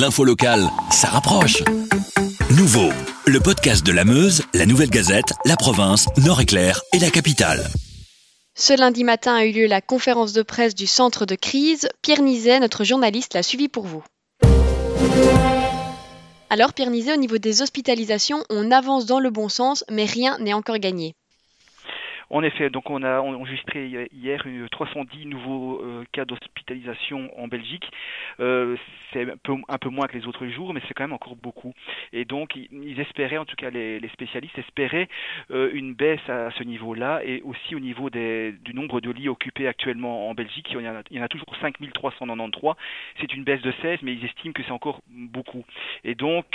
l'info locale, ça rapproche. Nouveau, le podcast de la Meuse, la Nouvelle Gazette, la province, Nord-Éclair et la capitale. Ce lundi matin a eu lieu la conférence de presse du centre de crise. Pierre Nizet, notre journaliste, l'a suivi pour vous. Alors Pierre Nizet, au niveau des hospitalisations, on avance dans le bon sens, mais rien n'est encore gagné. En effet, donc on a enregistré hier 310 nouveaux euh, cas d'hospitalisation en Belgique. Euh, c'est un peu, moins que les autres jours, mais c'est quand même encore beaucoup. Et donc ils espéraient, en tout cas les, spécialistes espéraient euh, une baisse à ce niveau-là et aussi au niveau du nombre de lits occupés actuellement en Belgique. Il y en a, il y en a toujours 5393. C'est une baisse de 16, mais ils estiment que c'est encore beaucoup. Et donc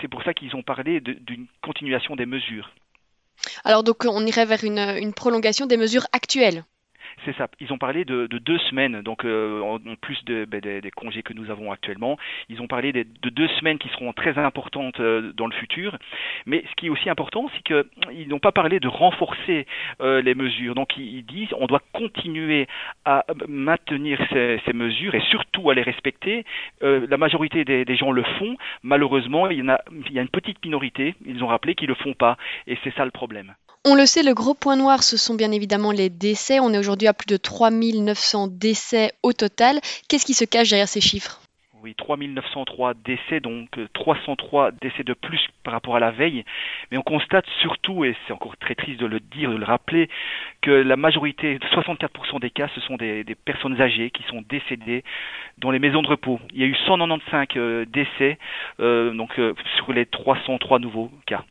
c'est pour ça qu'ils ont parlé d'une continuation des mesures. Alors donc on irait vers une prolongation des mesures actuelles. Ils ont parlé de, deux semaines, donc euh, en, plus ben, des, congés que nous avons actuellement. Ils ont parlé de, deux semaines qui seront très importantes euh, dans le futur. Mais ce qui est aussi important, c'est qu'ils n'ont pas parlé de renforcer euh, les mesures. Donc ils, disent on doit continuer à maintenir ces, mesures et surtout à les respecter. la majorité des, gens le font. Malheureusement, il y, a, il y a une petite minorité, ils ont rappelé, qui ne le font pas. Et c'est ça le problème. On le sait, le gros point noir, ce sont bien évidemment les décès. On est aujourd'hui à plus de 3900 décès au total. Qu'est-ce qui se cache derrière ces chiffres? Oui, 3903 décès, donc 303 euh, décès de plus par rapport à la veille. Mais on constate surtout, et c'est encore très triste de le dire, de le rappeler, que la majorité, 64% des cas, ce sont des, personnes âgées qui sont décédées dans les maisons de repos. Il y a eu 195 euh, décès euh, donc, sur les 303 nouveaux cas.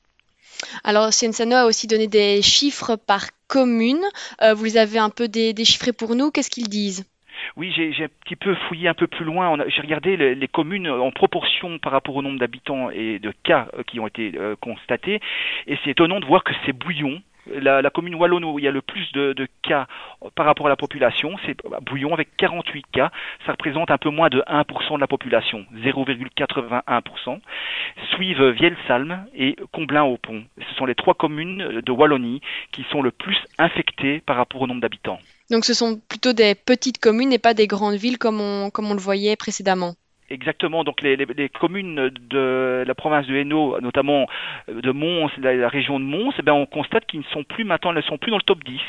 Alors, Cienciano a aussi donné des chiffres par commune. Euh, vous avez un peu déchiffré pour nous. Qu'est-ce qu'ils disent? Oui, j'ai un petit peu fouillé un peu plus loin. J'ai regardé les, communes en proportion par rapport au nombre d'habitants et de cas euh, qui ont été euh, constatés. Et c'est étonnant de voir que c'est bouillon la, commune wallonne où il y a le plus de, cas par rapport à la population, c'est Bouillon avec 48 cas. Ça représente un peu moins de 1% de la population, 0,81%. Suivent Vielsalm et Comblain-au-Pont. Ce sont les trois communes de Wallonie qui sont le plus infectées par rapport au nombre d'habitants. Donc ce sont plutôt des petites communes et pas des grandes villes comme on, comme on le voyait précédemment. Exactement. Donc les, les, communes de la province de Hainaut, notamment de Mons, la, région de Mons, eh bien, on constate qu'ils ne sont plus maintenant, ne sont plus dans le top 10.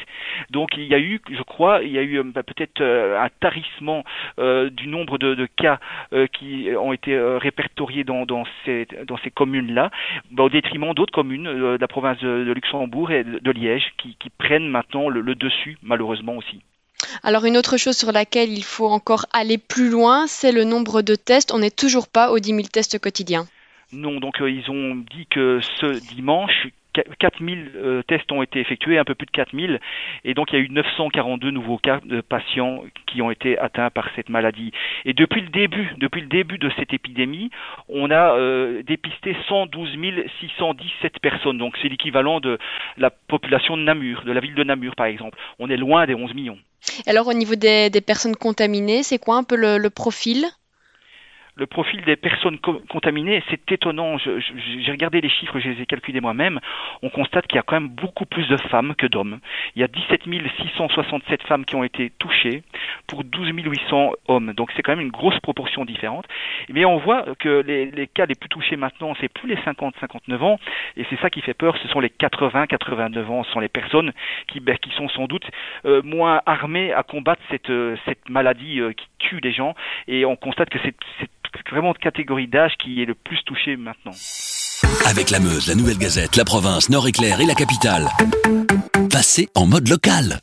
Donc il y a eu, je crois, il y a eu bah, peut-être euh, un tarissement euh, du nombre de, de cas euh, qui ont été répertoriés dans, dans ces, dans ces communes-là, bah, au détriment d'autres communes de la province de, Luxembourg et de, Liège qui, qui, prennent maintenant le dessus, malheureusement aussi. Alors une autre chose sur laquelle il faut encore aller plus loin, c'est le nombre de tests. On n'est toujours pas aux 10 000 tests quotidiens. Non, donc euh, ils ont dit que ce dimanche, 4000 euh, tests ont été effectués, un peu plus de 4000, et donc il y a eu 942 nouveaux cas de patients qui ont été atteints par cette maladie. Et depuis le début, depuis le début de cette épidémie, on a euh, dépisté 112 617 personnes, donc c'est l'équivalent de la population de Namur, de la ville de Namur par exemple. On est loin des 11 millions. Alors au niveau des, personnes contaminées, c'est quoi un peu le profil le profil des personnes contaminées, c'est étonnant. J'ai regardé les chiffres, je les ai calculés moi-même. On constate qu'il y a quand même beaucoup plus de femmes que d'hommes. Il y a 17 667 femmes qui ont été touchées pour 12 800 hommes. Donc c'est quand même une grosse proportion différente. Mais on voit que les, cas les plus touchés maintenant, c'est plus les 50-59 ans. Et c'est ça qui fait peur. Ce sont les 80-89 ans. Ce sont les personnes qui, ben, qui sont sans doute euh, moins armées à combattre cette, euh, maladie euh, qui tue les gens. Et on constate que c'est vraiment de catégorie d'âge qui est le plus touché maintenant. Avec la Meuse, la Nouvelle Gazette, la province, Nord-Éclair et la capitale. Passez en mode local.